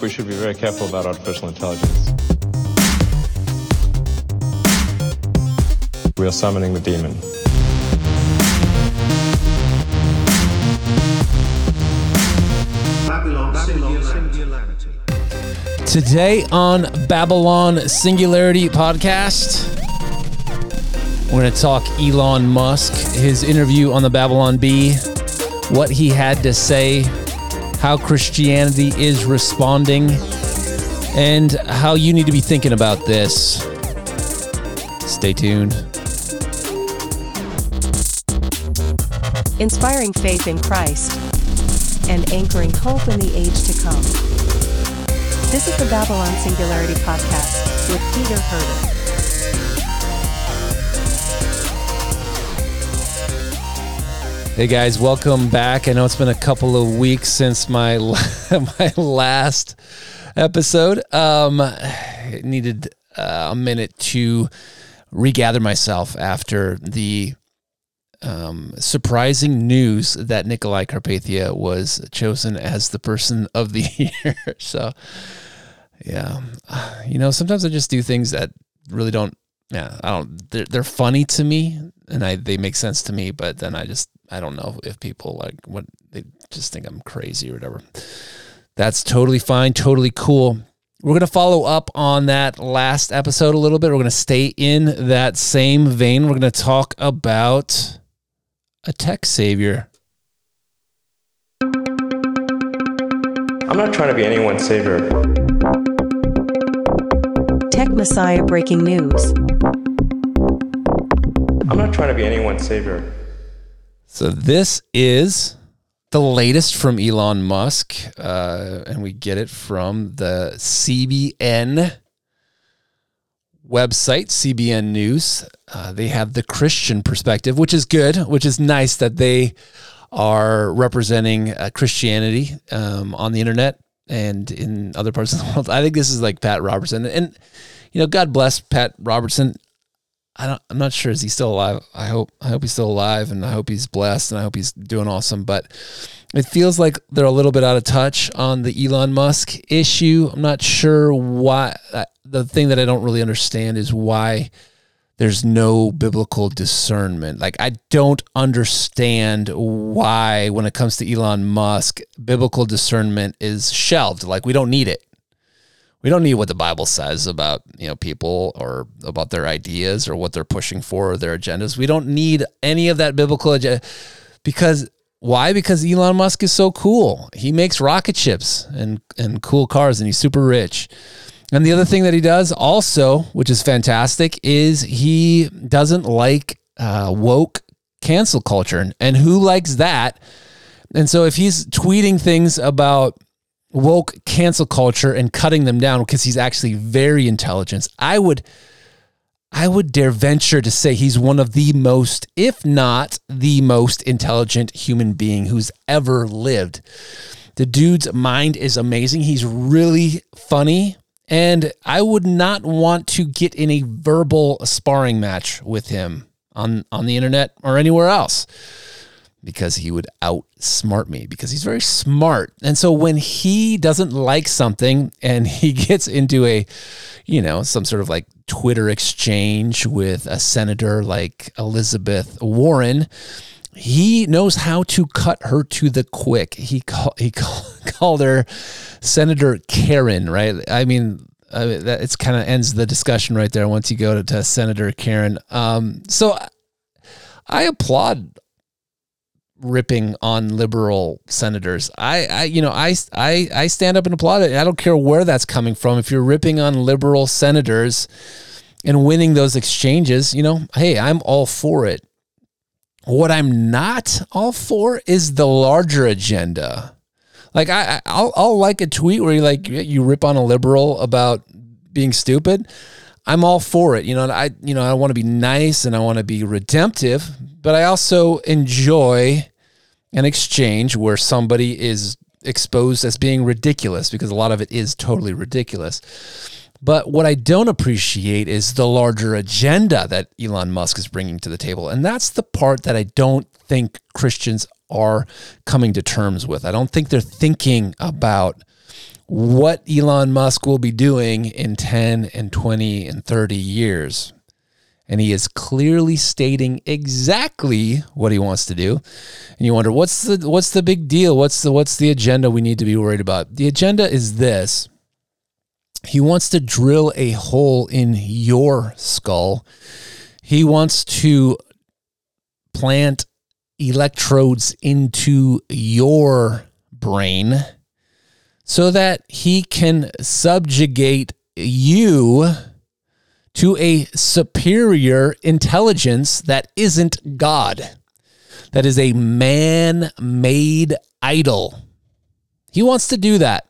We should be very careful about artificial intelligence. We are summoning the demon. Babylon, Singularity. Today on Babylon Singularity Podcast, we're going to talk Elon Musk, his interview on the Babylon Bee, what he had to say, how Christianity is responding, and how you need to be thinking about this. Stay tuned. inspiring faith in Christ, and anchoring hope in the age to come. This is the Babylon Singularity Podcast with Peter Herder. Hey guys, welcome back. I know it's been a couple of weeks since my my last episode. Um, needed uh, a minute to regather myself after the um, surprising news that Nicolae Carpathia was chosen as the person of the year. so, yeah, you know, sometimes I just do things that really don't. Yeah, I don't. They're, they're funny to me, and I they make sense to me, but then I just I don't know if people like what they just think I'm crazy or whatever. That's totally fine, totally cool. We're going to follow up on that last episode a little bit. We're going to stay in that same vein. We're going to talk about a tech savior. I'm not trying to be anyone's savior. Tech Messiah breaking news. I'm not trying to be anyone's savior. So this is the latest from Elon Musk, uh, and we get it from the CBN website, CBN News. Uh, they have the Christian perspective, which is good, which is nice that they are representing uh, Christianity um, on the internet and in other parts of the world. I think this is like Pat Robertson, and you know, God bless Pat Robertson. I don't, I'm not sure is he still alive. I hope I hope he's still alive, and I hope he's blessed, and I hope he's doing awesome. But it feels like they're a little bit out of touch on the Elon Musk issue. I'm not sure why. The thing that I don't really understand is why there's no biblical discernment. Like I don't understand why when it comes to Elon Musk, biblical discernment is shelved. Like we don't need it. We don't need what the Bible says about, you know, people or about their ideas or what they're pushing for or their agendas. We don't need any of that biblical agenda because why? Because Elon Musk is so cool. He makes rocket ships and and cool cars and he's super rich. And the other thing that he does also, which is fantastic, is he doesn't like uh, woke cancel culture. And, and who likes that? And so if he's tweeting things about woke cancel culture and cutting them down because he's actually very intelligent, I would I would dare venture to say he's one of the most, if not the most intelligent human being who's ever lived. The dude's mind is amazing. He's really funny. And I would not want to get in a verbal sparring match with him on, on the internet or anywhere else because he would outsmart me because he's very smart. And so when he doesn't like something and he gets into a, you know, some sort of like Twitter exchange with a senator like Elizabeth Warren, he knows how to cut her to the quick. He call, he call, called her Senator Karen, right? I mean, uh, that it's kind of ends the discussion right there once you go to, to Senator Karen. Um, so I applaud ripping on liberal senators. I, I you know, I, I, I stand up and applaud it. I don't care where that's coming from. If you're ripping on liberal senators and winning those exchanges, you know, hey, I'm all for it. What I'm not all for is the larger agenda. Like I, I'll, I'll like a tweet where you like you rip on a liberal about being stupid. I'm all for it. You know, I you know I want to be nice and I want to be redemptive, but I also enjoy an exchange where somebody is exposed as being ridiculous because a lot of it is totally ridiculous. But what I don't appreciate is the larger agenda that Elon Musk is bringing to the table. And that's the part that I don't think Christians are coming to terms with. I don't think they're thinking about what Elon Musk will be doing in 10 and 20 and 30 years. And he is clearly stating exactly what he wants to do. And you wonder, what's the what's the big deal? What's the what's the agenda we need to be worried about? The agenda is this. He wants to drill a hole in your skull. He wants to plant electrodes into your brain so that he can subjugate you to a superior intelligence that isn't God, that is a man made idol. He wants to do that.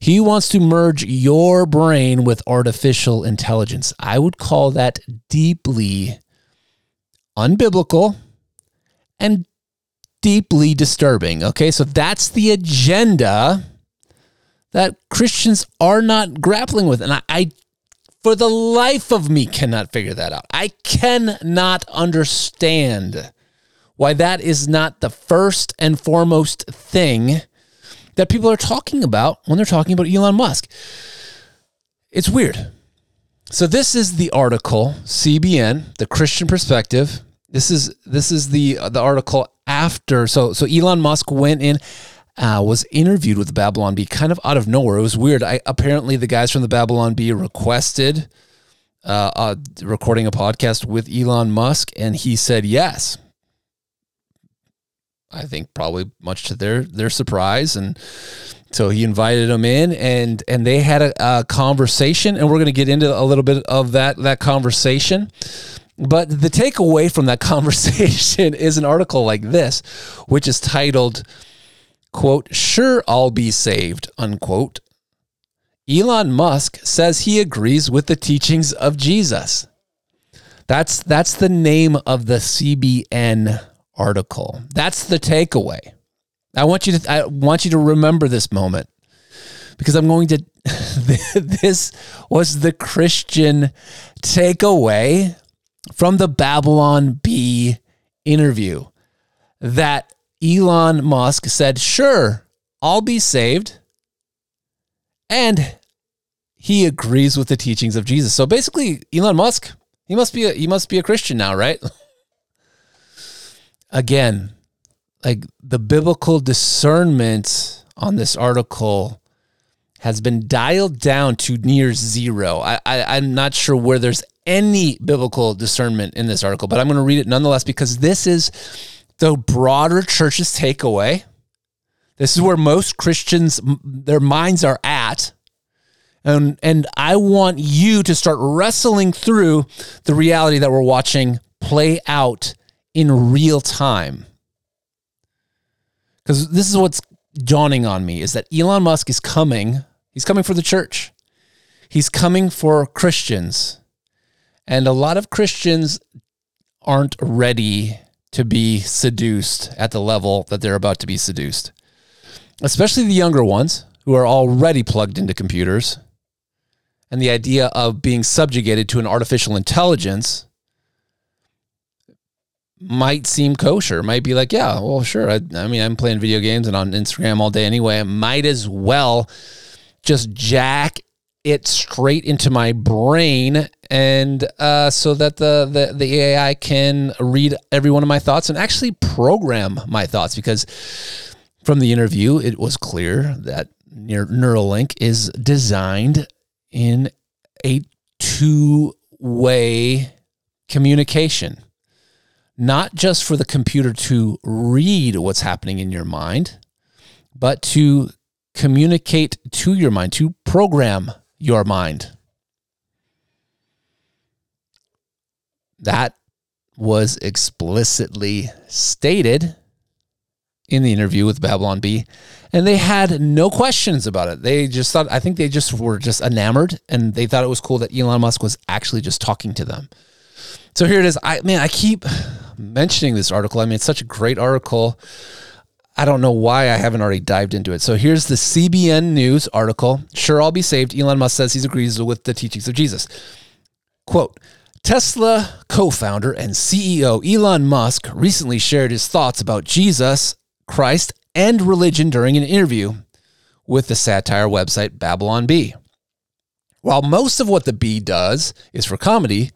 He wants to merge your brain with artificial intelligence. I would call that deeply unbiblical and deeply disturbing. Okay, so that's the agenda that Christians are not grappling with. And I, I, for the life of me, cannot figure that out. I cannot understand why that is not the first and foremost thing that people are talking about when they're talking about Elon Musk. It's weird. So this is the article CBN, the Christian perspective. This is this is the the article after. So so Elon Musk went in uh, was interviewed with Babylon Bee kind of out of nowhere. It was weird. I, apparently, the guys from the Babylon Bee requested uh, uh, recording a podcast with Elon Musk, and he said yes. I think probably much to their their surprise, and so he invited them in, and and they had a, a conversation, and we're going to get into a little bit of that that conversation. But the takeaway from that conversation is an article like this, which is titled quote, sure, I'll be saved, unquote. Elon Musk says he agrees with the teachings of Jesus. That's, that's the name of the CBN article. That's the takeaway. I want you to I want you to remember this moment because I'm going to this was the Christian takeaway from the Babylon Bee interview that Elon Musk said, Sure, I'll be saved. And he agrees with the teachings of Jesus. So basically, Elon Musk, he must be a, he must be a Christian now, right? Again, like the biblical discernment on this article has been dialed down to near zero. I, I I'm not sure where there's any biblical discernment in this article, but I'm going to read it nonetheless because this is the broader church's takeaway. This is where most Christians their minds are at. And and I want you to start wrestling through the reality that we're watching play out in real time. Cuz this is what's dawning on me is that Elon Musk is coming. He's coming for the church. He's coming for Christians. And a lot of Christians aren't ready to be seduced at the level that they're about to be seduced, especially the younger ones who are already plugged into computers. And the idea of being subjugated to an artificial intelligence might seem kosher. Might be like, yeah, well, sure. I, I mean, I'm playing video games and on Instagram all day anyway. I might as well just jack it straight into my brain and uh, so that the, the the AI can read every one of my thoughts and actually program my thoughts because from the interview it was clear that Neuralink is designed in a two-way communication not just for the computer to read what's happening in your mind but to communicate to your mind to program your mind. That was explicitly stated in the interview with Babylon Bee, and they had no questions about it. They just thought, I think they just were just enamored and they thought it was cool that Elon Musk was actually just talking to them. So here it is. I man, I keep mentioning this article. I mean, it's such a great article. I don't know why I haven't already dived into it. So here's the CBN News article. Sure, I'll be saved. Elon Musk says he agrees with the teachings of Jesus. Quote Tesla co founder and CEO Elon Musk recently shared his thoughts about Jesus Christ and religion during an interview with the satire website Babylon Bee. While most of what the Bee does is for comedy,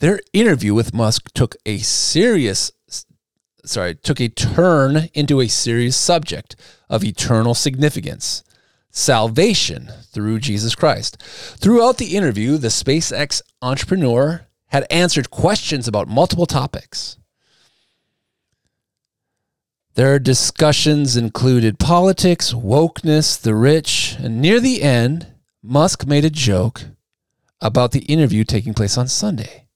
their interview with Musk took a serious sorry, took a turn into a serious subject of eternal significance. Salvation through Jesus Christ. Throughout the interview, the SpaceX entrepreneur had answered questions about multiple topics. Their discussions included politics, wokeness, the rich, and near the end, Musk made a joke about the interview taking place on Sunday,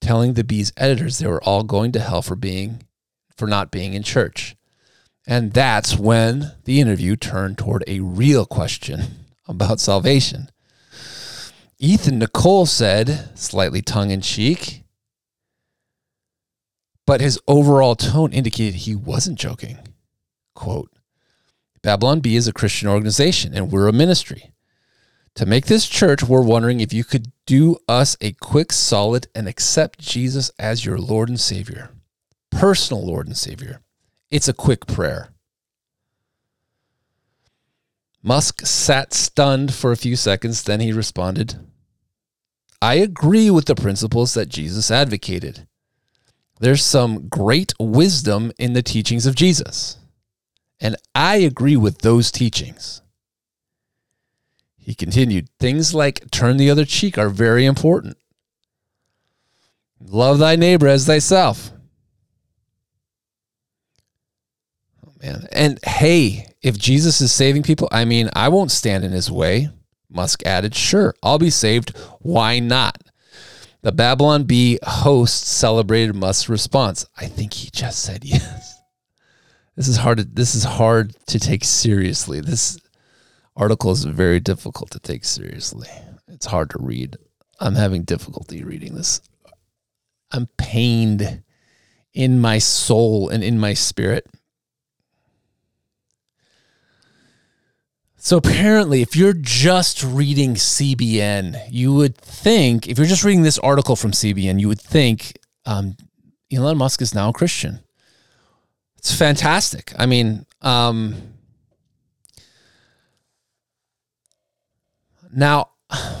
telling the Bee's editors they were all going to hell for being for not being in church. And that's when the interview turned toward a real question about salvation. Ethan Nicolle said, slightly tongue in cheek, but his overall tone indicated he wasn't joking. Quote Babylon Bee is a Christian organization and we're a ministry. To make this church, we're wondering if you could do us a quick solid and accept Jesus as your Lord and Savior, personal Lord and Savior. It's a quick prayer. Musk sat stunned for a few seconds, then he responded, I agree with the principles that Jesus advocated. There's some great wisdom in the teachings of Jesus, and I agree with those teachings. He continued, Things like turn the other cheek are very important. Love thy neighbor as thyself. Oh, man. And hey, if Jesus is saving people, I mean, I won't stand in his way. Musk added, Sure, I'll be saved. Why not? The Babylon Bee host celebrated Musk's response. I think he just said yes. This is hard to, this is hard to take seriously. This article is very difficult to take seriously. It's hard to read. I'm having difficulty reading this. I'm pained in my soul and in my spirit. So apparently, if you're just reading CBN, you would think, if you're just reading this article from CBN, you would think um, Elon Musk is now a Christian. It's fantastic. I mean, um, now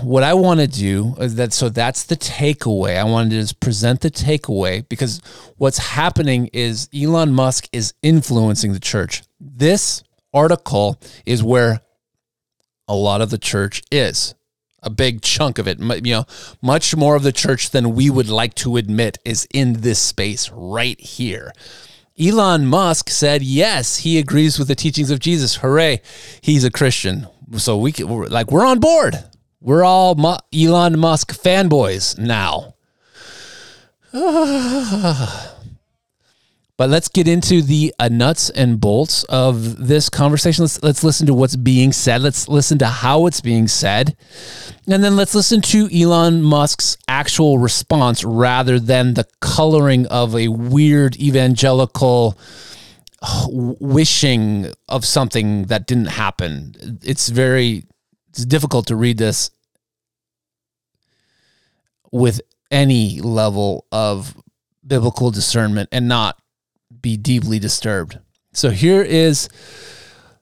what I want to do is that so that's the takeaway. I wanted to just present the takeaway because what's happening is Elon Musk is influencing the church. This article is where a lot of the church is. A big chunk of it, you know, much more of the church than we would like to admit is in this space right here. Elon Musk said yes, he agrees with the teachings of Jesus. Hooray, he's a Christian. So we can, we're, like we're on board. We're all Elon Musk fanboys now. But let's get into the uh, nuts and bolts of this conversation. Let's let's listen to what's being said. Let's listen to how it's being said, and then let's listen to Elon Musk's actual response rather than the coloring of a weird evangelical wishing of something that didn't happen. It's very it's difficult to read this with any level of biblical discernment and not be deeply disturbed. So here is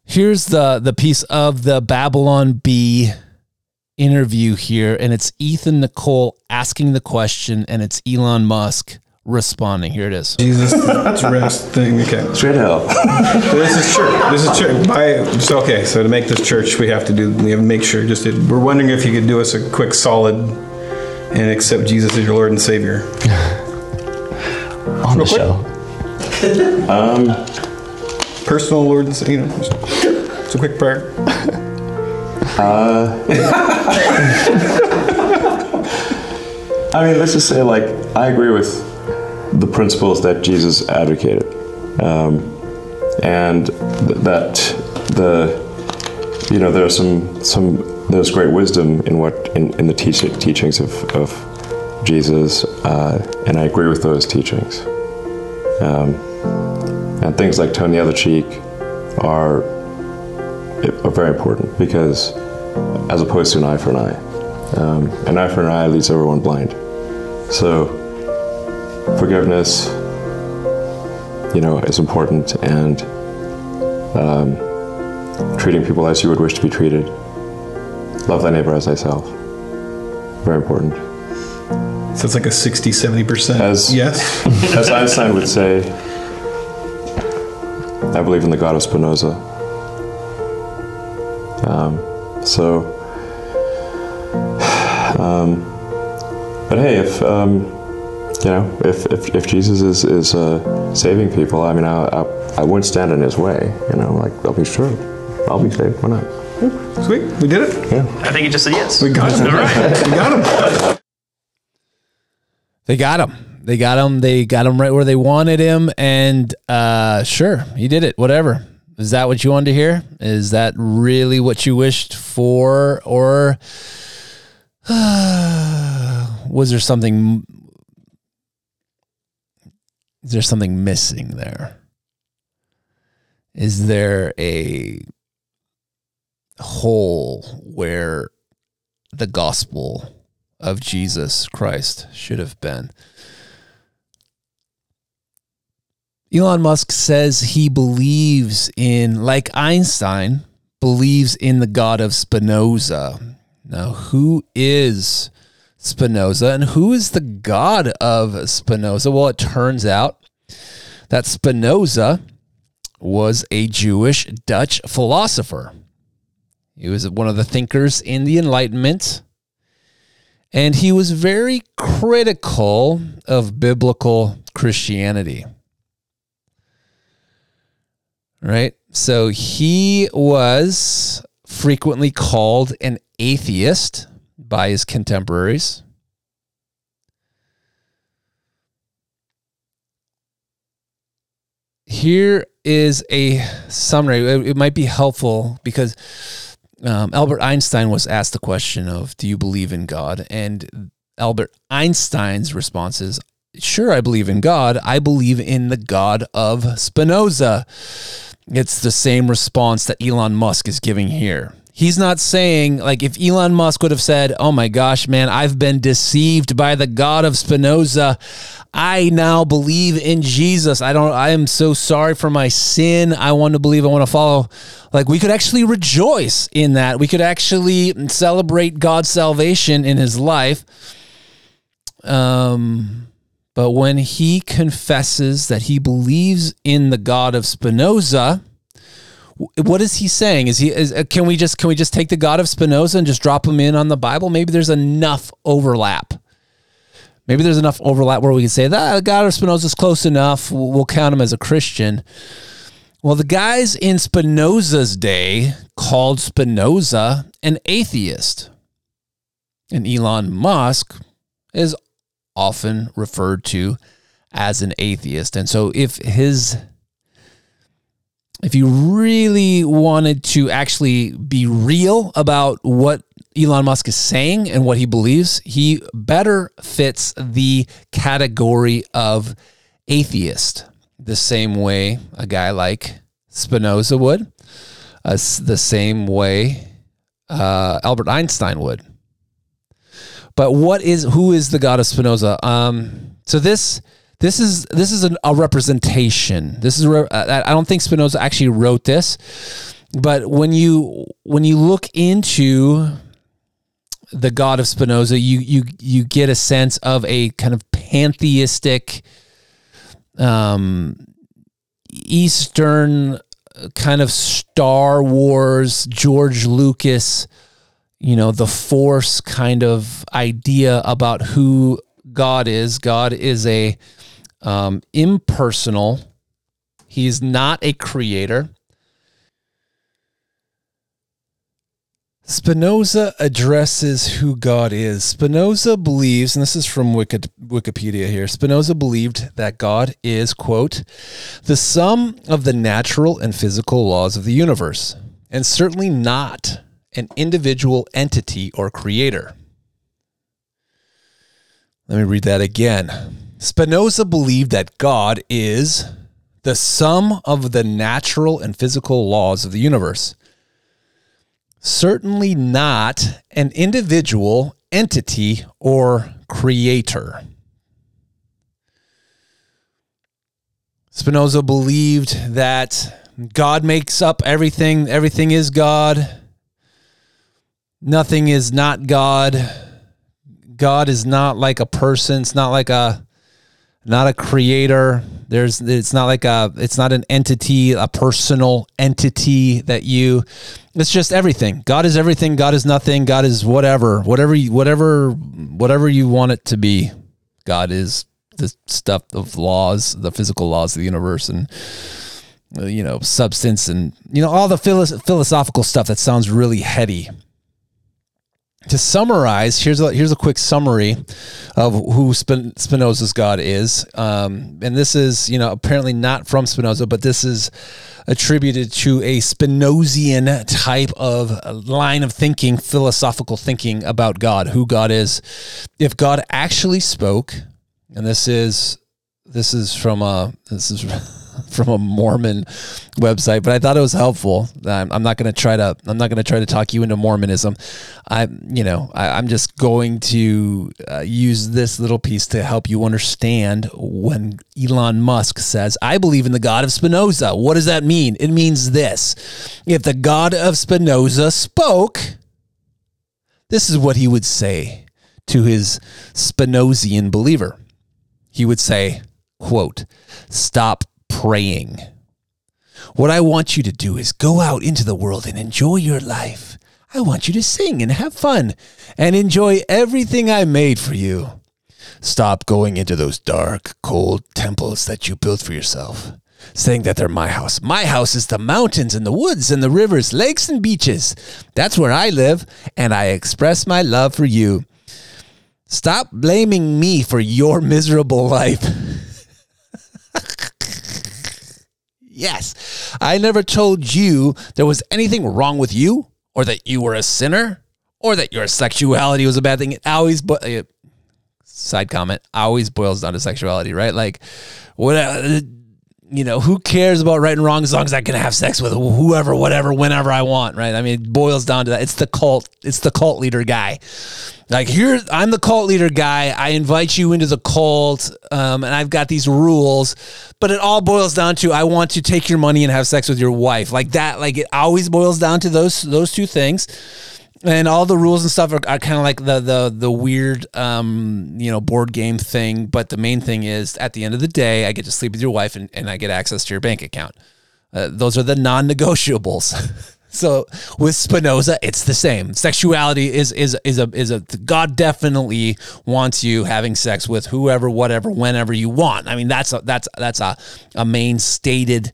here's the the piece of the Babylon Bee interview here and it's Ethan Nicolle asking the question and it's Elon Musk responding. Here it is. Jesus, that's rest thing. Okay. Straight hell. this is church. This is church. By, so okay, so to make this church, we have to do. We have to make sure. Just we're wondering if you could do us a quick solid and accept Jesus as your Lord and Savior. on the quick. show. Personal Lord and Savior. You know, it's a quick prayer. uh, I mean, let's just say, like, I agree with the principles that Jesus advocated, um, and th- that the you know there's some some there's great wisdom in what in, in the teach- teachings of, of Jesus, uh, and I agree with those teachings. Um, and things like turn the other cheek are are very important because as opposed to an eye for an eye. Um, an eye for an eye leaves everyone blind. So forgiveness, you know, is important, and um, treating people as you would wish to be treated. Love thy neighbor as thyself. Very important. So it's like a 60, 70%. As- yes. As Einstein would say, I believe in the God of Spinoza. Um, so, um, but hey, if um, you know, if, if, if Jesus is is uh, saving people, I mean, I, I I wouldn't stand in His way. You know, like I'll be sure, I'll be saved. Why not? Sweet. We did it. Yeah. I think he just said yes. We got him. All right. We got him. They got him. They got him. They got him right where they wanted him. And uh, sure, he did it. Whatever. Is that what you wanted to hear? Is that really what you wished for? Or was there something? Is there something missing there? Is there a hole where the gospel of Jesus Christ should have been. Elon Musk says he believes in, like Einstein, believes in the God of Spinoza. Now, who is Spinoza and who is the God of Spinoza? Well, it turns out that Spinoza was a Jewish Dutch philosopher. He was one of the thinkers in the Enlightenment and he was very critical of biblical Christianity. Right? So he was frequently called an atheist by his contemporaries. Here is a summary. It might be helpful because um, Albert Einstein was asked the question of, "Do you believe in God?" And Albert Einstein's response is, "Sure, I believe in God. I believe in the God of Spinoza." It's the same response that Elon Musk is giving here. He's not saying like if Elon Musk would have said, "Oh my gosh, man, I've been deceived by the God of Spinoza. I now believe in Jesus. I don't I am so sorry for my sin. I want to believe, I want to follow." Like we could actually rejoice in that. We could actually celebrate God's salvation in his life. Um but when he confesses that he believes in the God of Spinoza, what is he saying? Is he is, uh, can we just can we just take the God of Spinoza and just drop him in on the Bible? Maybe there's enough overlap. Maybe there's enough overlap where we can say that the God of Spinoza is close enough. We'll count him as a Christian. Well, the guys in Spinoza's day called Spinoza an atheist, and Elon Musk is often referred to as an atheist. And so, if his if you really wanted to actually be real about what Elon Musk is saying and what he believes, he better fits the category of atheist, the same way a guy like Spinoza would, uh, the same way uh, Albert Einstein would. But what is who is the God of Spinoza? Um, so this this is this is an, a representation. This is re- I I don't think Spinoza actually wrote this, but when you when you look into the God of Spinoza, you you you get a sense of a kind of pantheistic, um, Eastern uh, kind of Star Wars, George Lucas, you know, the Force kind of idea about who God is. God is a um, impersonal. He's not a creator. Spinoza addresses who God is. Spinoza believes, and this is from Wikipedia here Spinoza believed that God is, quote, the sum of the natural and physical laws of the universe, and certainly not an individual entity or creator. Let me read that again. Spinoza believed that God is the sum of the natural and physical laws of the universe certainly not an individual entity or creator. Spinoza believed that God makes up everything. Everything is God. Nothing is not God. God is not like a person. It's not like a not a creator. There's it's not like a it's not an entity, a personal entity that you it's just everything. God is everything, God is nothing, God is whatever. Whatever you whatever whatever you want it to be. God is the stuff of laws, the physical laws of the universe and you know, substance and you know all the philo- philosophical stuff that sounds really heady to summarize, here's a here's a quick summary of who Spin, Spinoza's God is, um, and this is you know apparently not from Spinoza, but this is attributed to a Spinozian type of line of thinking, philosophical thinking about God, who God is. If God actually spoke, and this is this is from a this is. from a Mormon website, but I thought it was helpful. I'm, I'm not going to try to I'm not going to try to talk you into Mormonism. I you know I, am just going to uh, use this little piece to help you understand when Elon Musk says I believe in the God of Spinoza. What does that mean? It means this: if the God of Spinoza spoke, this is what he would say to his Spinozian believer. He would say, quote, stop praying. What I want you to do is go out into the world and enjoy your life. I want you to sing and have fun and enjoy everything I made for you. Stop going into those dark, cold temples that you built for yourself, saying that they're my house. My house is the mountains and the woods and the rivers, lakes and beaches. That's where I live, and I express my love for you. Stop blaming me for your miserable life. Yes. I never told you there was anything wrong with you or that you were a sinner or that your sexuality was a bad thing. It always, bo- uh, side comment, always boils down to sexuality, right? Like, what, uh, you know, who cares about right and wrong as long as I can have sex with whoever, whatever, whenever I want, right? I mean, it boils down to that. It's the cult, it's the cult leader guy. Like, here, I'm the cult leader guy. I invite you into the cult, um, and I've got these rules, but it all boils down to I want to take your money and have sex with your wife. Like that, like it always boils down to those those two things and all the rules and stuff are, are kind of like the the the weird um you know board game thing. But the main thing is at the end of the day i get to sleep with your wife and, and i get access to your bank account. Uh, those are the non-negotiables. So with spinoza it's the same. Sexuality is is is a is a god definitely wants you having sex with whoever whatever whenever you want. I mean that's a that's that's a, a main stated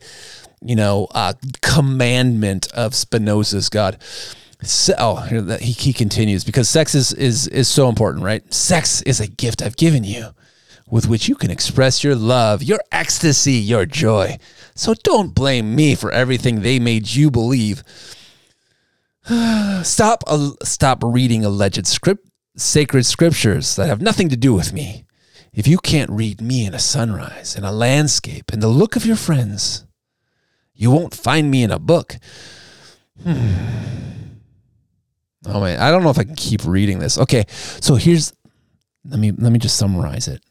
you know uh, commandment of spinoza's god so, oh, he, he continues because sex is, is is so important, right? Sex is a gift I've given you with which you can express your love, your ecstasy, your joy. So don't blame me for everything they made you believe. stop uh, stop reading alleged script sacred scriptures that have nothing to do with me. If you can't read me in a sunrise, in a landscape, in the look of your friends, you won't find me in a book. Hmm. Oh man, I don't know if I can keep reading this. Okay, so here's let me let me just summarize it.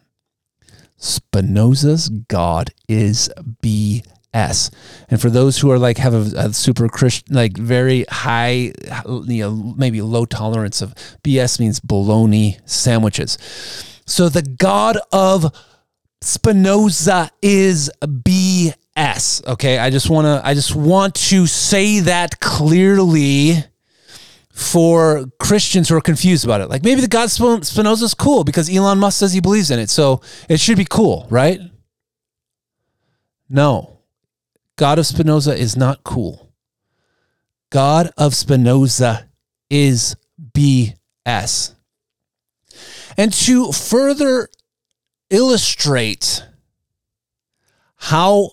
Spinoza's God is BS. And for those who are like have a, a super Christian, like very high, you know, maybe low tolerance of BS means bologna sandwiches. So the God of Spinoza is BS. Okay, I just want to I just want to say that clearly for Christians who are confused about it. Like maybe the God Spinoza is cool because Elon Musk says he believes in it. So it should be cool, right? No. God of Spinoza is not cool. God of Spinoza is BS. And to further illustrate how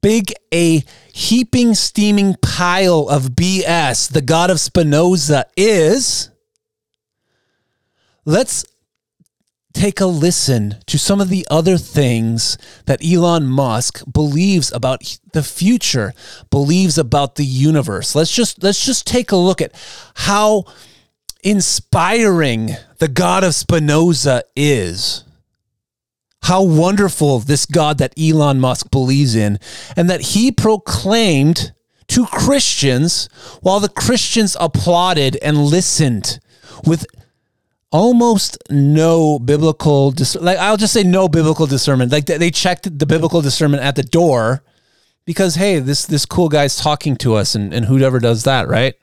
big a heaping, steaming pile of BS the God of Spinoza is, let's take a listen to some of the other things that Elon Musk believes about the future, believes about the universe. Let's just let's just take a look at how inspiring the God of Spinoza is. How wonderful this God that Elon Musk believes in, and that he proclaimed to Christians while the Christians applauded and listened with almost no biblical dis- like I'll just say no biblical discernment. Like they- checked the biblical discernment at the door because hey, this this cool guy's talking to us, and and whoever does that, right?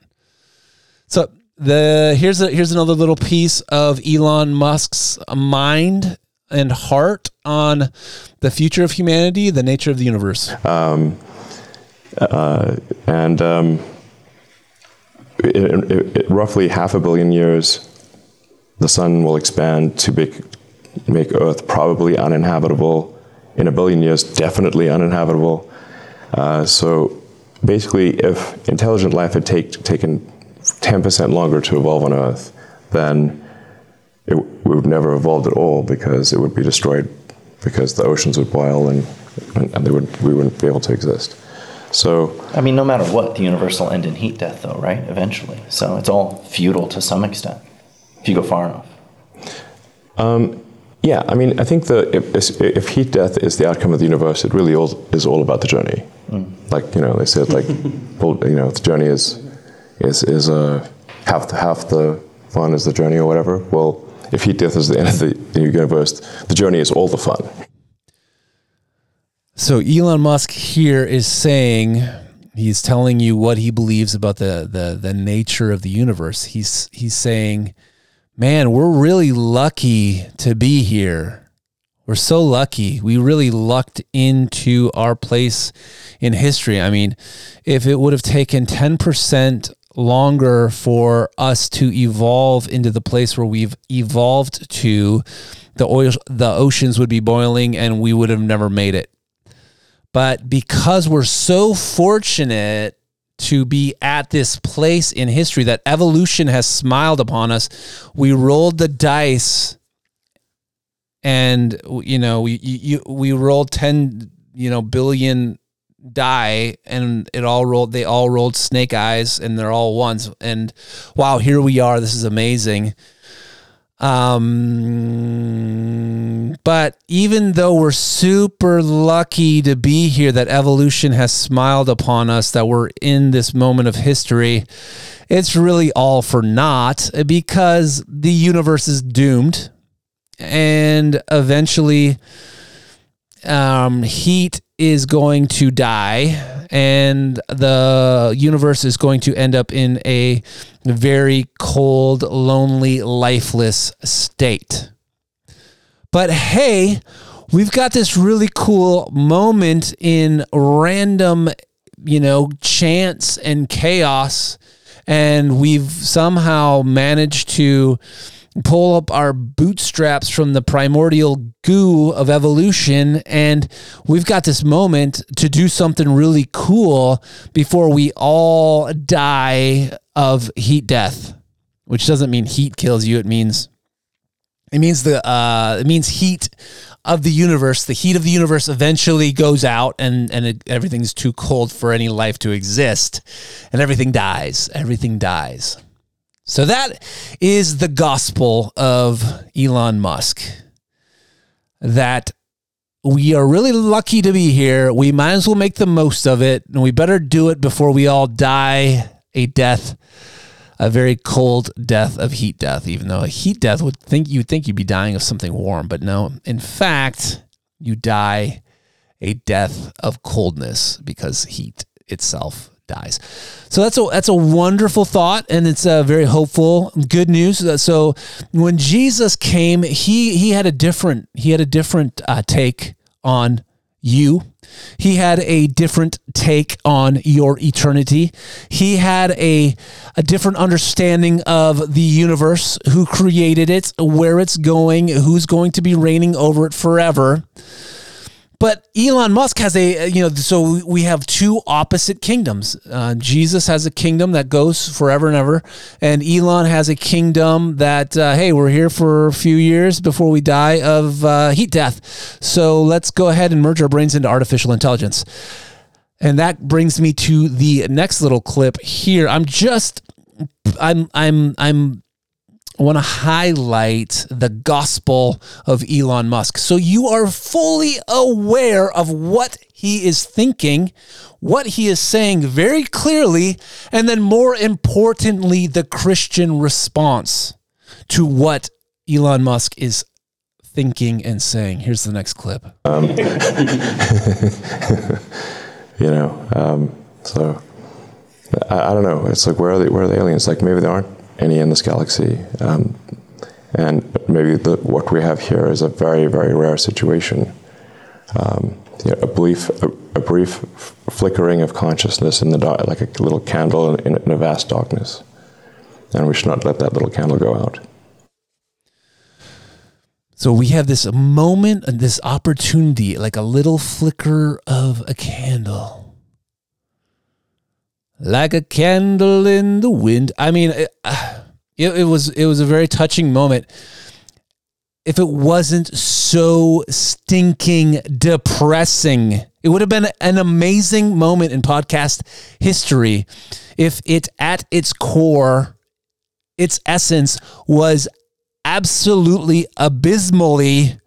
So the here's a here's another little piece of Elon Musk's mind and heart on the future of humanity, the nature of the universe. and um, in, in- in roughly half a billion years, the sun will expand to make, make Earth probably uninhabitable. In a billion years, definitely uninhabitable. Uh, so basically, if intelligent life had take, taken 10% longer to evolve on Earth, then it, we would never evolved at all because it would be destroyed because the oceans would boil and, and, would, we wouldn't be able to exist. So I mean, no matter what, the universe will end in heat death, though, right? Eventually. So it's all futile to some extent if you go far enough. Yeah, I mean, I think that if, if heat death is the outcome of the universe, it really all, is all about the journey. Like you know, they said like, you know, the journey is is is uh, half the, half the fun is the journey or whatever. Well, if heat death is the end of the, universe, the journey is all the fun. So Elon Musk here is saying he's telling you what he believes about the the the nature of the universe. He's he's saying, "Man, we're really lucky to be here. We're so lucky. We really lucked into our place in history. I mean, if it would have taken 10% longer for us to evolve into the place where we've evolved to, the oil the oceans would be boiling and we would have never made it. But because we're so fortunate to be at this place in history that evolution has smiled upon us, we rolled the dice and you know we you, we rolled 10 you know billion die and it all rolled they all rolled snake eyes and they're all ones and wow here we are this is amazing um, but even though we're super lucky to be here, that evolution has smiled upon us, that we're in this moment of history, it's really all for naught because the universe is doomed. And eventually, um, heat is going to die and the universe is going to end up in a very cold, lonely, lifeless state. But hey, we've got this really cool moment in random, you know, chance and chaos. And we've somehow managed to pull up our bootstraps from the primordial goo of evolution and we've got this moment to do something really cool before we all die of heat death which doesn't mean heat kills you it means it means the uh it means heat of the universe. The heat of the universe eventually goes out and and it, everything's too cold for any life to exist and everything dies. Everything dies so that is the gospel of Elon Musk. That we are really lucky to be here. We might as well make the most of it, and we better do it before we all die a death, a very cold death of heat death. Even though a heat death would think you'd think you'd be dying of something warm, but no. In fact, you die a death of coldness because heat itself dies. So that's a that's a wonderful thought, and it's a very hopeful, good news. Uh, So when Jesus came, he he had a different he had a different uh, take on you. He had a different take on your eternity. He had a a different understanding of the universe, who created it, where it's going, who's going to be reigning over it forever. But Elon Musk has a, you know, so we have two opposite kingdoms. Uh, Jesus has a kingdom that goes forever and ever, and Elon has a kingdom that, uh, hey, we're here for a few years before we die of uh, heat death. So let's go ahead and merge our brains into artificial intelligence. And that brings me to the next little clip here. I'm just, I'm, I'm, I'm I want to highlight the gospel of Elon Musk. So you are fully aware of what he is thinking, what he is saying very clearly, and then more importantly, the Christian response to what Elon Musk is thinking and saying. Here's the next clip. you know. Um, so I, I don't know. It's like where are the where are the aliens? Like maybe they aren't any in this galaxy, um, and maybe the, what we have here is a very very rare situation. Um, yeah, a belief, a, a brief flickering of consciousness in the dark, like a little candle in, in a vast darkness, and we should not let that little candle go out. So we have this moment and this opportunity, like a little flicker of a candle. Like a candle in the wind. I mean, it, it, it was it was a very touching moment. If it wasn't so stinking depressing, it would have been an amazing moment in podcast history if it at its core, its essence was absolutely abysmally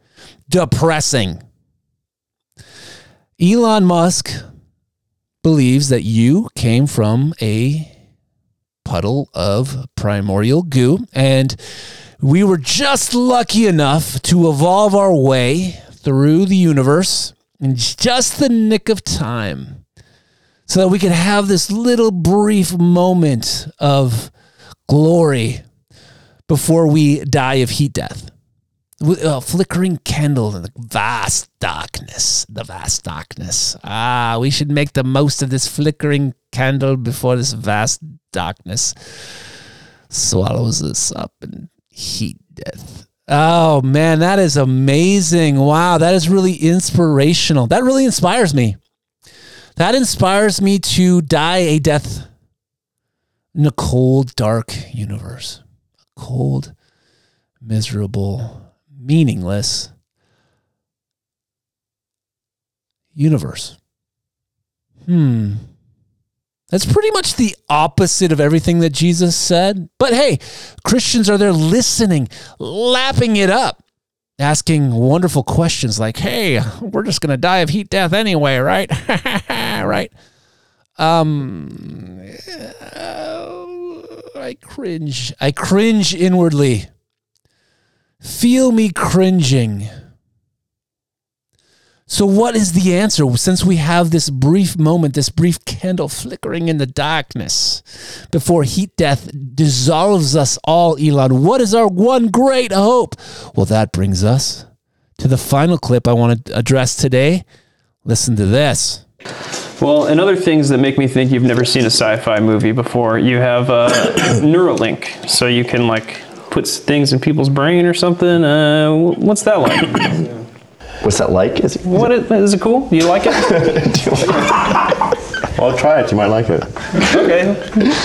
depressing. Elon Musk believes that you came from a puddle of primordial goo and we were just lucky enough to evolve our way through the universe in just the nick of time so that we could have this little brief moment of glory before we die of heat death. A flickering candle in the vast darkness. The vast darkness. Ah, we should make the most of this flickering candle before this vast darkness swallows us up in heat death. Oh man, that is amazing. Wow, that is really inspirational. That really inspires me. That inspires me to die a death in a cold, dark universe A cold, miserable, meaningless universe. Hmm. That's pretty much the opposite of everything that Jesus said. But hey, Christians are there listening, lapping it up, asking wonderful questions like, hey, we're just going to die of heat death anyway, right? right? Um, I cringe. I cringe inwardly. Feel me cringing. So, what is the answer? Since we have this brief moment, this brief candle flickering in the darkness before heat death dissolves us all, Elon, what is our one great hope? Well, that brings us to the final clip I want to address today. Listen to this. Well, and other things that make me think you've never seen a sci-fi movie before, you have uh, Neuralink, so you can like put things in people's brain or something. Uh, what's that like? What's that like? Is, is What is, is it cool? Do you like it? Well, try it. You might like it. Okay,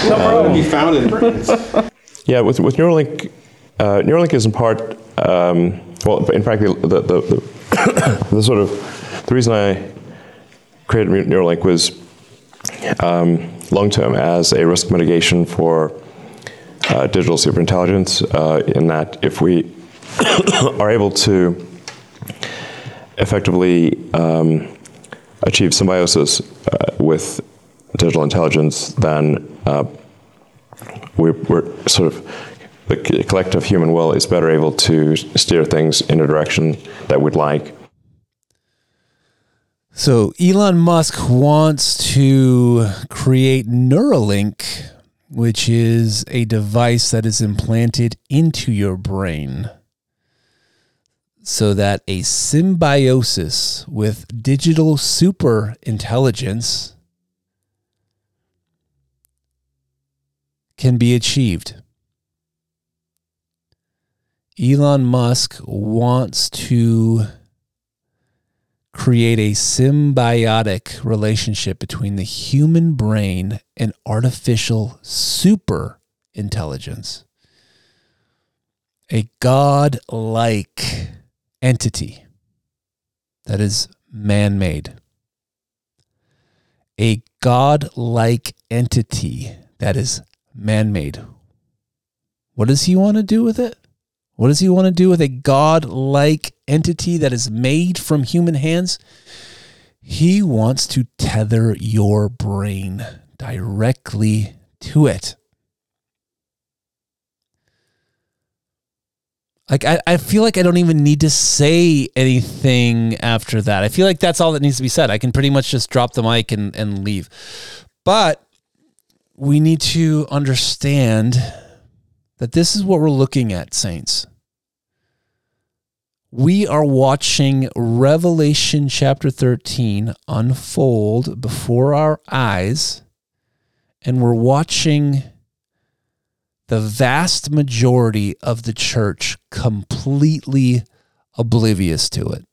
no problem. Be found in brains. Yeah, with, with Neuralink, uh, Neuralink is in part, um, well, in fact, the, the, the, the sort of, the reason I created Neuralink was um, long term as a risk mitigation for uh, digital superintelligence, uh, in that if we are able to effectively um, achieve symbiosis uh, with digital intelligence, then uh, we're, we're sort of the collective human will is better able to steer things in a direction that we'd like. So Elon Musk wants to create Neuralink, which is a device that is implanted into your brain so that a symbiosis with digital super intelligence can be achieved. Elon Musk wants to create a symbiotic relationship between the human brain and artificial super intelligence. A god like entity that is man made. A god like entity that is man made. What does he want to do with it? What does he want to do with a God like entity that is made from human hands? He wants to tether your brain directly to it. Like I, I feel like I don't even need to say anything after that. I feel like that's all that needs to be said. I can pretty much just drop the mic and, and leave. But we need to understand that this is what we're looking at, saints. We are watching Revelation chapter 13 unfold before our eyes, and we're watching the vast majority of the church completely oblivious to it.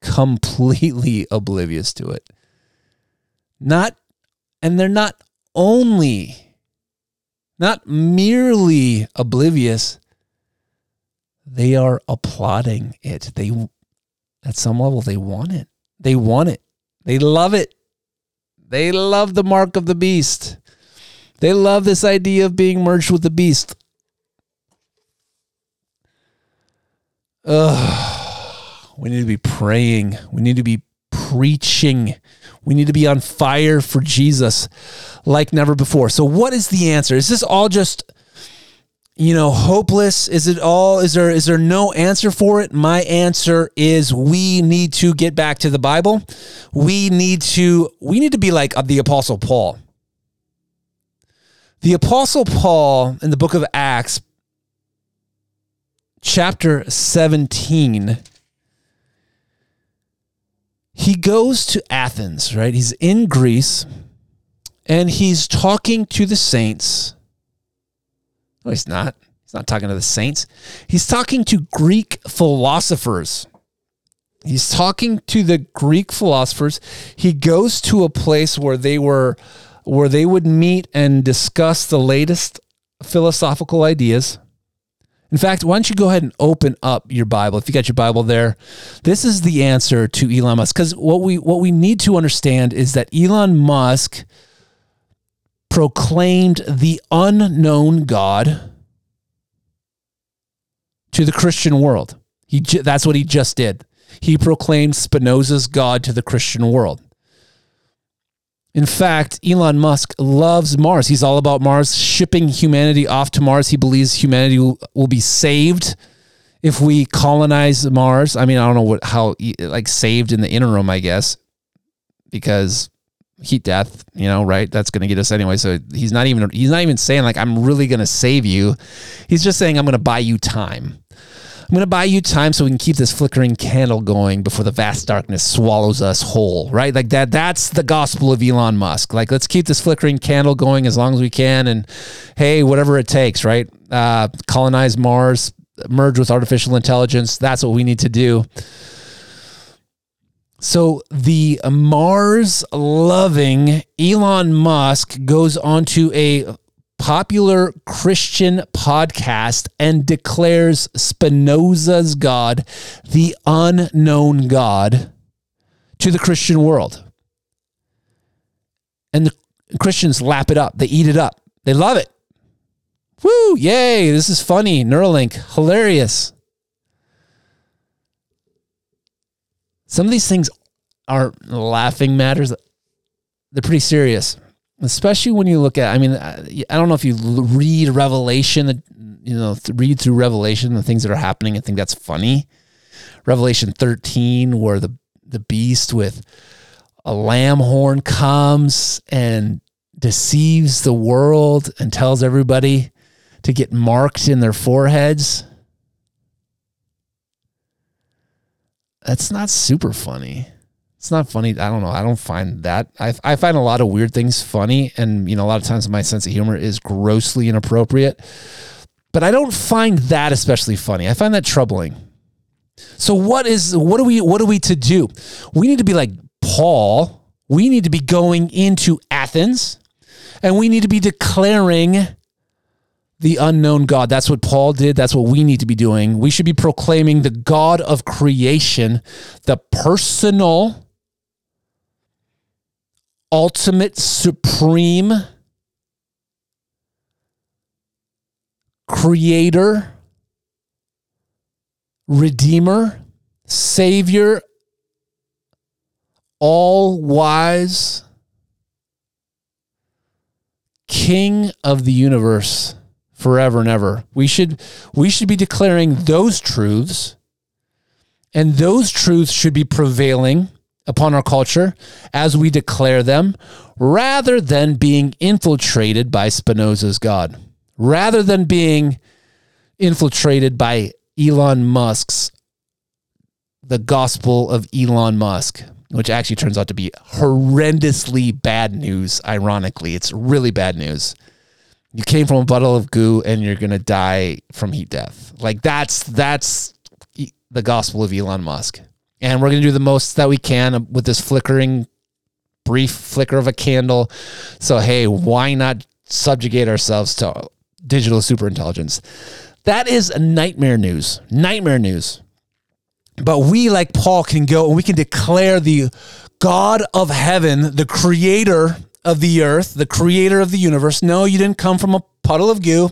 Completely oblivious to it. Not, and they're not only, not merely oblivious, they are applauding it. They, at some level, they want it. They want it. They love it. They love the mark of the beast. They love this idea of being merged with the beast. Ugh. We need to be praying. We need to be preaching. We need to be on fire for Jesus like never before. So, what is the answer? Is this all just you know hopeless? Is it all is there is there no answer for it? My answer is we need to get back to the bible. We need to we need to be like uh, the apostle paul. The apostle paul in the book of acts chapter 17 he goes to athens right? He's in greece and he's talking to the saints no, he's not. He's not talking to the saints. He's talking to Greek philosophers. He's talking to the Greek philosophers. He goes to a place where they were where they would meet and discuss the latest philosophical ideas. In fact, why don't you go ahead and open up your Bible if you got your Bible there? This is the answer to Elon Musk because what we what we need to understand is that Elon Musk proclaimed the unknown God to the Christian world. He that's what he just did. He proclaimed Spinoza's God to the Christian world. In fact, Elon Musk loves Mars. He's all about Mars, shipping humanity off to Mars. He believes humanity will, will be saved if we colonize Mars. I mean, I don't know what how like saved in the interim, I guess, because heat death, you know, right? That's going to get us anyway. So he's not even he's not even saying like I'm really going to save you. He's just saying I'm going to buy you time. I'm going to buy you time so we can keep this flickering candle going before the vast darkness swallows us whole, right? Like that that's the gospel of Elon Musk. Like let's keep this flickering candle going as long as we can and hey, whatever it takes, right? Uh colonize Mars, merge with artificial intelligence. That's what we need to do. So the Mars loving Elon Musk goes onto a popular Christian podcast and declares Spinoza's God the unknown God to the Christian world. And the Christians lap it up, they eat it up, they love it. Woo, yay, this is funny. Neuralink, hilarious. Some of these things aren't laughing matters. They're pretty serious, especially when you look at. I mean, I don't know if you read Revelation, you know, read through Revelation, the things that are happening. I think that's funny. Revelation 13, where the the beast with a lamb horn comes and deceives the world and tells everybody to get marked in their foreheads. That's not super funny. It's not funny. I don't know. I don't find that. I, I find a lot of weird things funny. And, you know, a lot of times my sense of humor is grossly inappropriate. But I don't find that especially funny. I find that troubling. So what is what are we what are we to do? We need to be like Paul. We need to be going into Athens and we need to be declaring the unknown God. That's what Paul did. That's what we need to be doing. We should be proclaiming the God of creation, the personal, ultimate, supreme creator, redeemer, savior, all wise, king of the universe forever and ever. We should we should be declaring those truths and those truths should be prevailing upon our culture as we declare them rather than being infiltrated by Spinoza's God. Rather than being infiltrated by Elon Musk's the gospel of Elon Musk, which actually turns out to be horrendously bad news, ironically. It's really bad news. You came from a bottle of goo and you're going to die from heat death. Like that's that's the gospel of Elon Musk. And we're going to do the most that we can with this flickering brief flicker of a candle. So hey, why not subjugate ourselves to digital superintelligence? That is nightmare news. Nightmare news. But we, like Paul, can go and we can declare the God of heaven, the creator of the earth, the creator of the universe. No, you didn't come from a puddle of goo.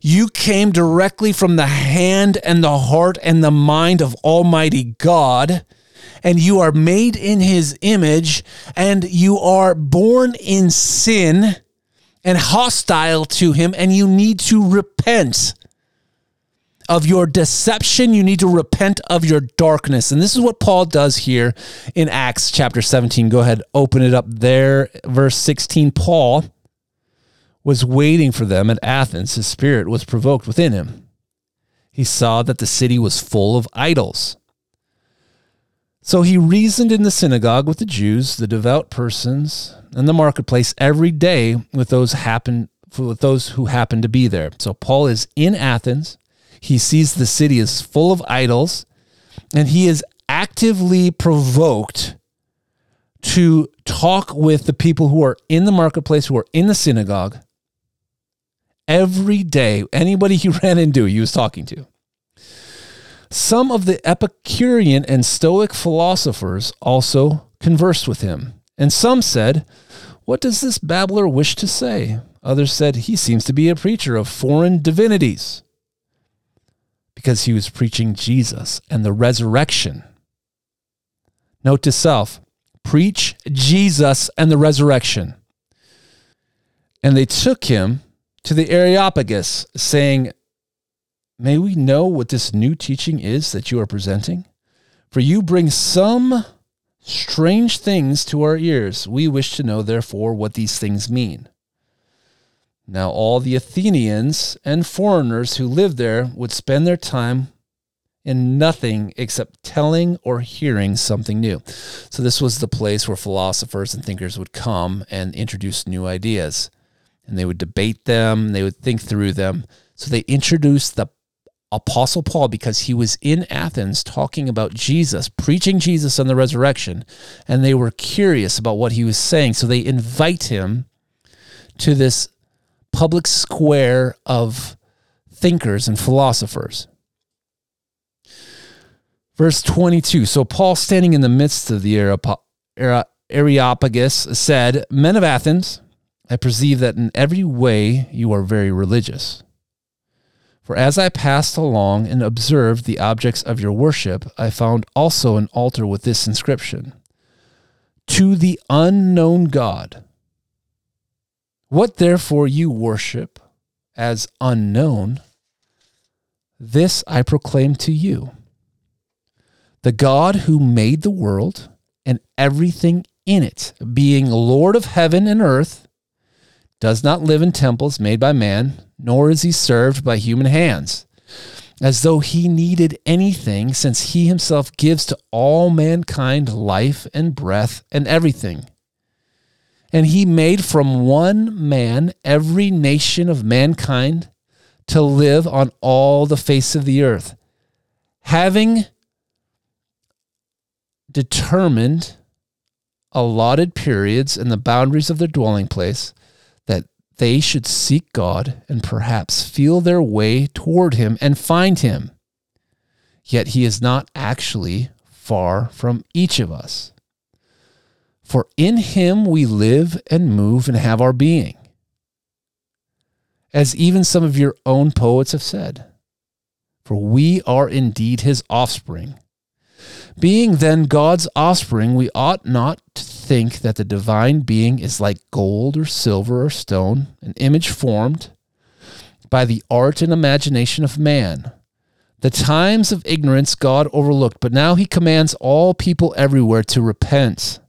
You came directly from the hand and the heart and the mind of Almighty God. And you are made in his image, and you are born in sin and hostile to him, and you need to repent of your deception. You need to repent of your darkness. And this is what Paul does here in Acts chapter 17. Go ahead, open it up there. Verse 16 Paul was waiting for them at Athens. His spirit was provoked within him. He saw that the city was full of idols. So he reasoned in the synagogue with the Jews, the devout persons, and the marketplace every day with those happen with those who happen to be there. So Paul is in Athens he sees the city is full of idols, and he is actively provoked to talk with the people who are in the marketplace, who are in the synagogue. Every day, anybody he ran into, he was talking to. Some of the Epicurean and Stoic philosophers also conversed with him, and some said, What does this babbler wish to say? Others said, He seems to be a preacher of foreign divinities because he was preaching Jesus and the resurrection. Note to self preach Jesus and the resurrection. And they took him to the Areopagus, saying, May we know what this new teaching is that you are presenting? For you bring some strange things to our ears. We wish to know, therefore, what these things mean. Now, all the Athenians and foreigners who lived there would spend their time in nothing except telling or hearing something new. So, this was the place where philosophers and thinkers would come and introduce new ideas. And they would debate them, they would think through them. So, they introduced the Apostle Paul because he was in Athens talking about Jesus, preaching Jesus and the resurrection. And they were curious about what he was saying. So, they invite him to this public square of thinkers and philosophers. Verse 22 So Paul, standing in the midst of the Areopagus, said, Men of Athens, I perceive that in every way you are very religious. For as I passed along and observed the objects of your worship, I found also an altar with this inscription To the unknown God. What therefore you worship as unknown, this I proclaim to you. The God who made the world and everything in it, being Lord of heaven and earth, does not live in temples made by man, nor is he served by human hands, as though he needed anything, since he himself gives to all mankind life and breath and everything. And he made from one man every nation of mankind to live on all the face of the earth, having determined allotted periods and the boundaries of their dwelling place, that they should seek God and perhaps feel their way toward Him and find Him. Yet He is not actually far from each of us. For in him we live and move and have our being. as even some of your own poets have said. For we are indeed his offspring. Being then God's offspring, we ought not to think that the divine being is like gold or silver or stone, an image formed by the art and imagination of man. The times of ignorance God overlooked, but now he commands all people everywhere to repent.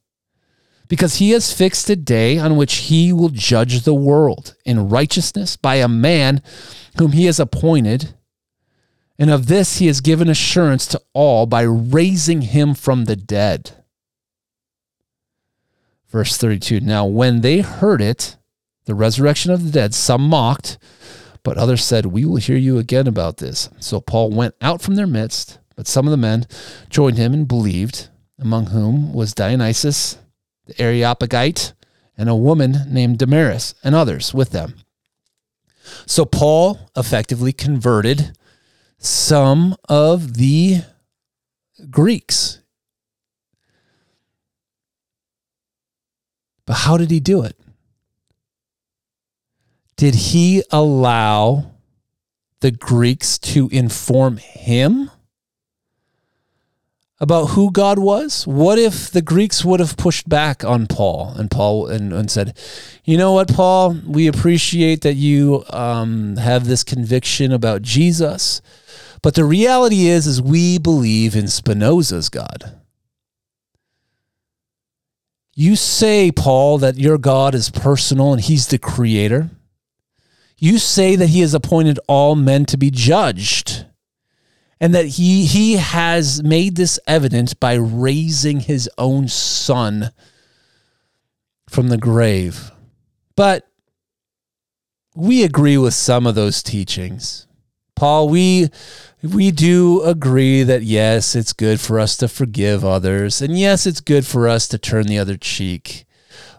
Because he has fixed a day on which he will judge the world in righteousness by a man whom he has appointed. And of this he has given assurance to all by raising him from the dead. Verse 32 Now, when they heard it, the resurrection of the dead, some mocked, but others said, We will hear you again about this. So Paul went out from their midst, but some of the men joined him and believed, among whom was Dionysius the Areopagite and a woman named Damaris and others with them. So Paul effectively converted some of the Greeks. But how did he do it? Did he allow the Greeks to inform him about who God was? What if the Greeks would have pushed back on Paul and Paul and, and said, you know what, Paul, we appreciate that you um, have this conviction about Jesus, but the reality is, is we believe in Spinoza's God. You say, Paul, that your God is personal and he's the creator. You say that he has appointed all men to be judged and that he he has made this evident by raising his own son from the grave. But we agree with some of those teachings. Paul, we we do agree that yes, it's good for us to forgive others, and yes, it's good for us to turn the other cheek.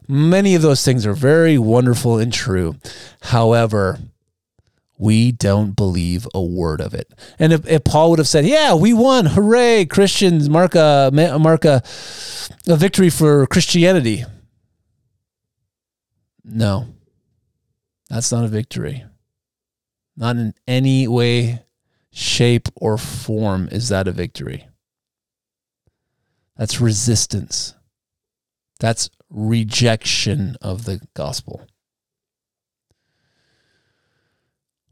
Many of those things are very wonderful and true. However, we don't believe a word of it. And if, if Paul would have said, "Yeah, we won, hooray, Christians, mark a mark a, a victory for Christianity," no, that's not a victory. Not in any way, shape, or form is that a victory. That's resistance. That's rejection of the gospel.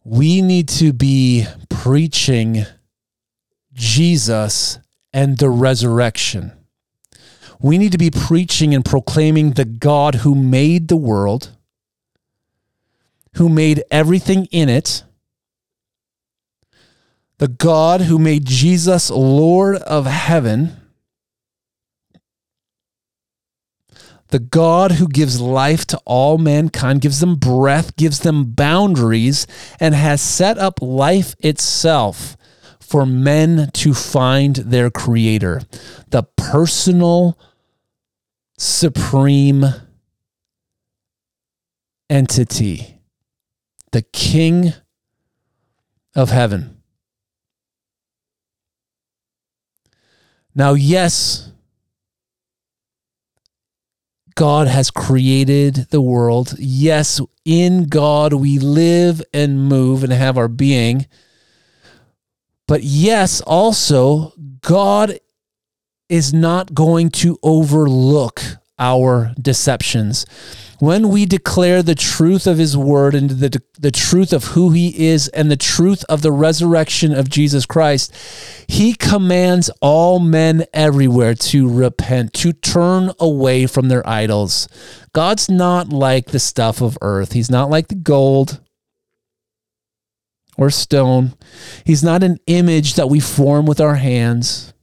We need to be preaching Jesus and the resurrection. We need to be preaching and proclaiming the God who made the world, who made everything in it, the God who made Jesus Lord of heaven the God who gives life to all mankind, gives them breath, gives them boundaries, and has set up life itself for men to find their creator, the personal, supreme entity, the King of heaven. Now, yes, God has created the world. Yes, in God we live and move and have our being. But yes, also, God is not going to overlook our deceptions when we declare the truth of his word and the, the truth of who he is and the truth of the resurrection of Jesus Christ, he commands all men everywhere to repent, to turn away from their idols. God's not like the stuff of earth, he's not like the gold or stone, he's not an image that we form with our hands.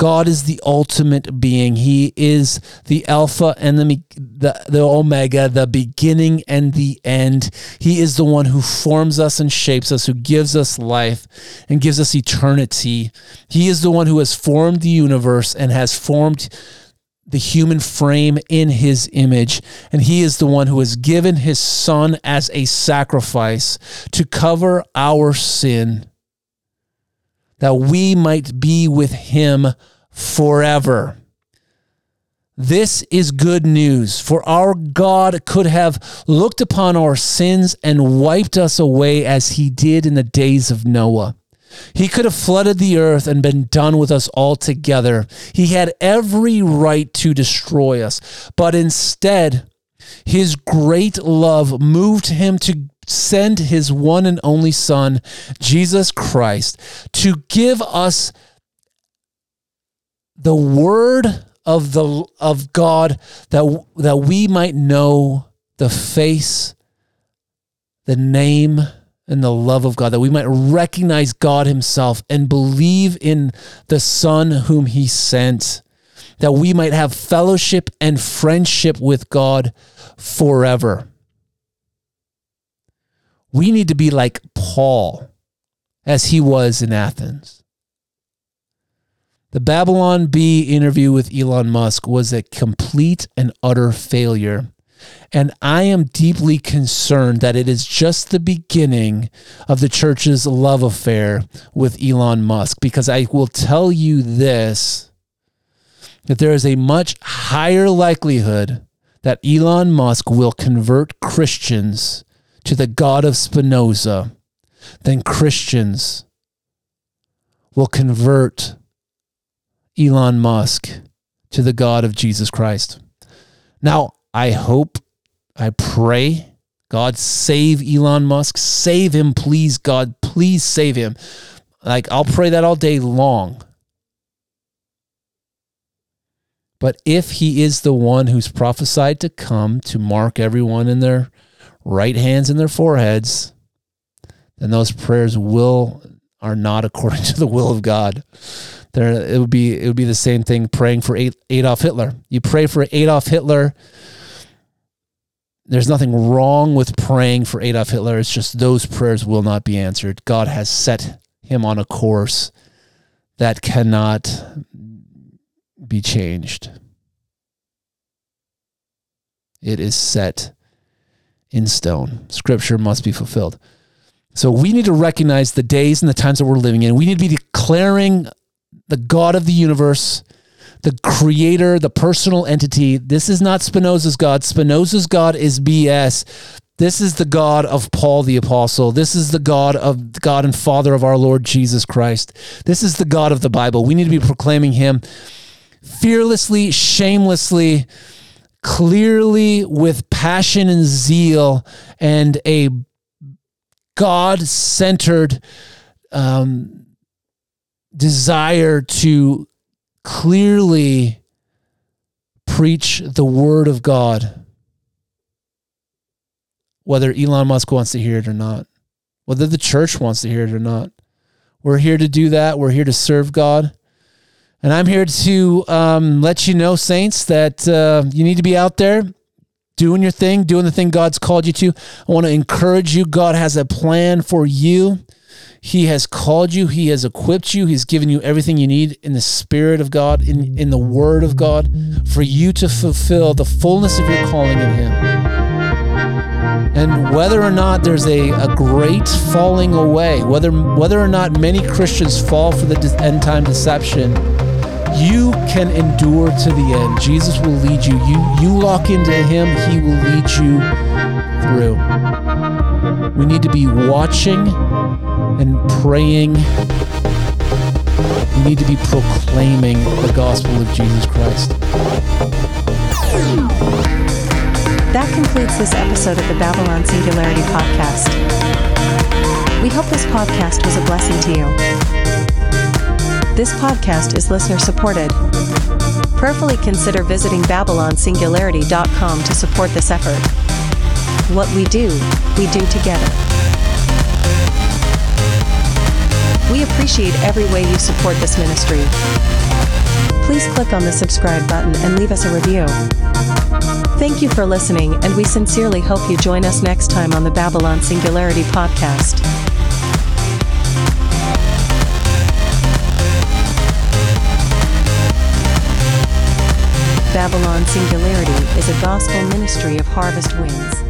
God is the ultimate being. He is the Alpha and the, the, the Omega, the beginning and the end. He is the one who forms us and shapes us, who gives us life and gives us eternity. He is the one who has formed the universe and has formed the human frame in his image. And he is the one who has given his son as a sacrifice to cover our sin that we might be with him forever. This is good news, for our God could have looked upon our sins and wiped us away as he did in the days of Noah. He could have flooded the earth and been done with us altogether. He had every right to destroy us, but instead, his great love moved him to send his one and only Son, Jesus Christ, to give us the word of the of God that that we might know the face, the name, and the love of God, that we might recognize God Himself and believe in the Son whom He sent, that we might have fellowship and friendship with God forever. We need to be like Paul as he was in Athens. The Babylon Bee interview with Elon Musk was a complete and utter failure. And I am deeply concerned that it is just the beginning of the church's love affair with Elon Musk. Because I will tell you this that there is a much higher likelihood that Elon Musk will convert Christians to the God of Spinoza then Christians will convert Elon Musk to the God of Jesus Christ. Now, I hope, I pray, God save Elon Musk. Save him, please, God. Please save him. Like, I'll pray that all day long. But if he is the one who's prophesied to come to mark everyone in their right hands in their foreheads, then those prayers will are not according to the will of God. There, it would be it would be the same thing praying for Adolf Hitler. You pray for Adolf Hitler. There's nothing wrong with praying for Adolf Hitler. It's just those prayers will not be answered. God has set him on a course that cannot be changed. It is set in stone. Scripture must be fulfilled. So we need to recognize the days and the times that we're living in. We need to be declaring the God of the universe, the creator, the personal entity. This is not Spinoza's God. Spinoza's God is BS. This is the God of Paul the apostle. This is the God of God and Father of our Lord Jesus Christ. This is the God of the Bible. We need to be proclaiming him fearlessly, shamelessly, clearly with passion and zeal and a God centered um, desire to clearly preach the word of God, whether Elon Musk wants to hear it or not, whether the church wants to hear it or not. We're here to do that. We're here to serve God. And I'm here to um, let you know, saints, that uh, you need to be out there doing your thing, doing the thing God's called you to. I want to encourage you. God has a plan for you. He has called you, He has equipped you, He's given you everything you need in the Spirit of God, in, in the Word of God, for you to fulfill the fullness of your calling in Him. And whether or not there's a, a great falling away, whether whether or not many Christians fall for the end time deception, you can endure to the end. Jesus will lead you. You you lock into him, he will lead you through. We need to be watching and praying. We need to be proclaiming the gospel of Jesus Christ. That concludes this episode of the Babylon Singularity Podcast. We hope this podcast was a blessing to you. This podcast is listener supported. Prayerfully consider visiting BabylonSingularity.com to support this effort. What we do, we do together. We appreciate every way you support this ministry. Please click on the subscribe button and leave us a review. Thank you for listening, and we sincerely hope you join us next time on the Babylon Singularity Podcast. Babylon Singularity is a gospel ministry of Harvest Winds.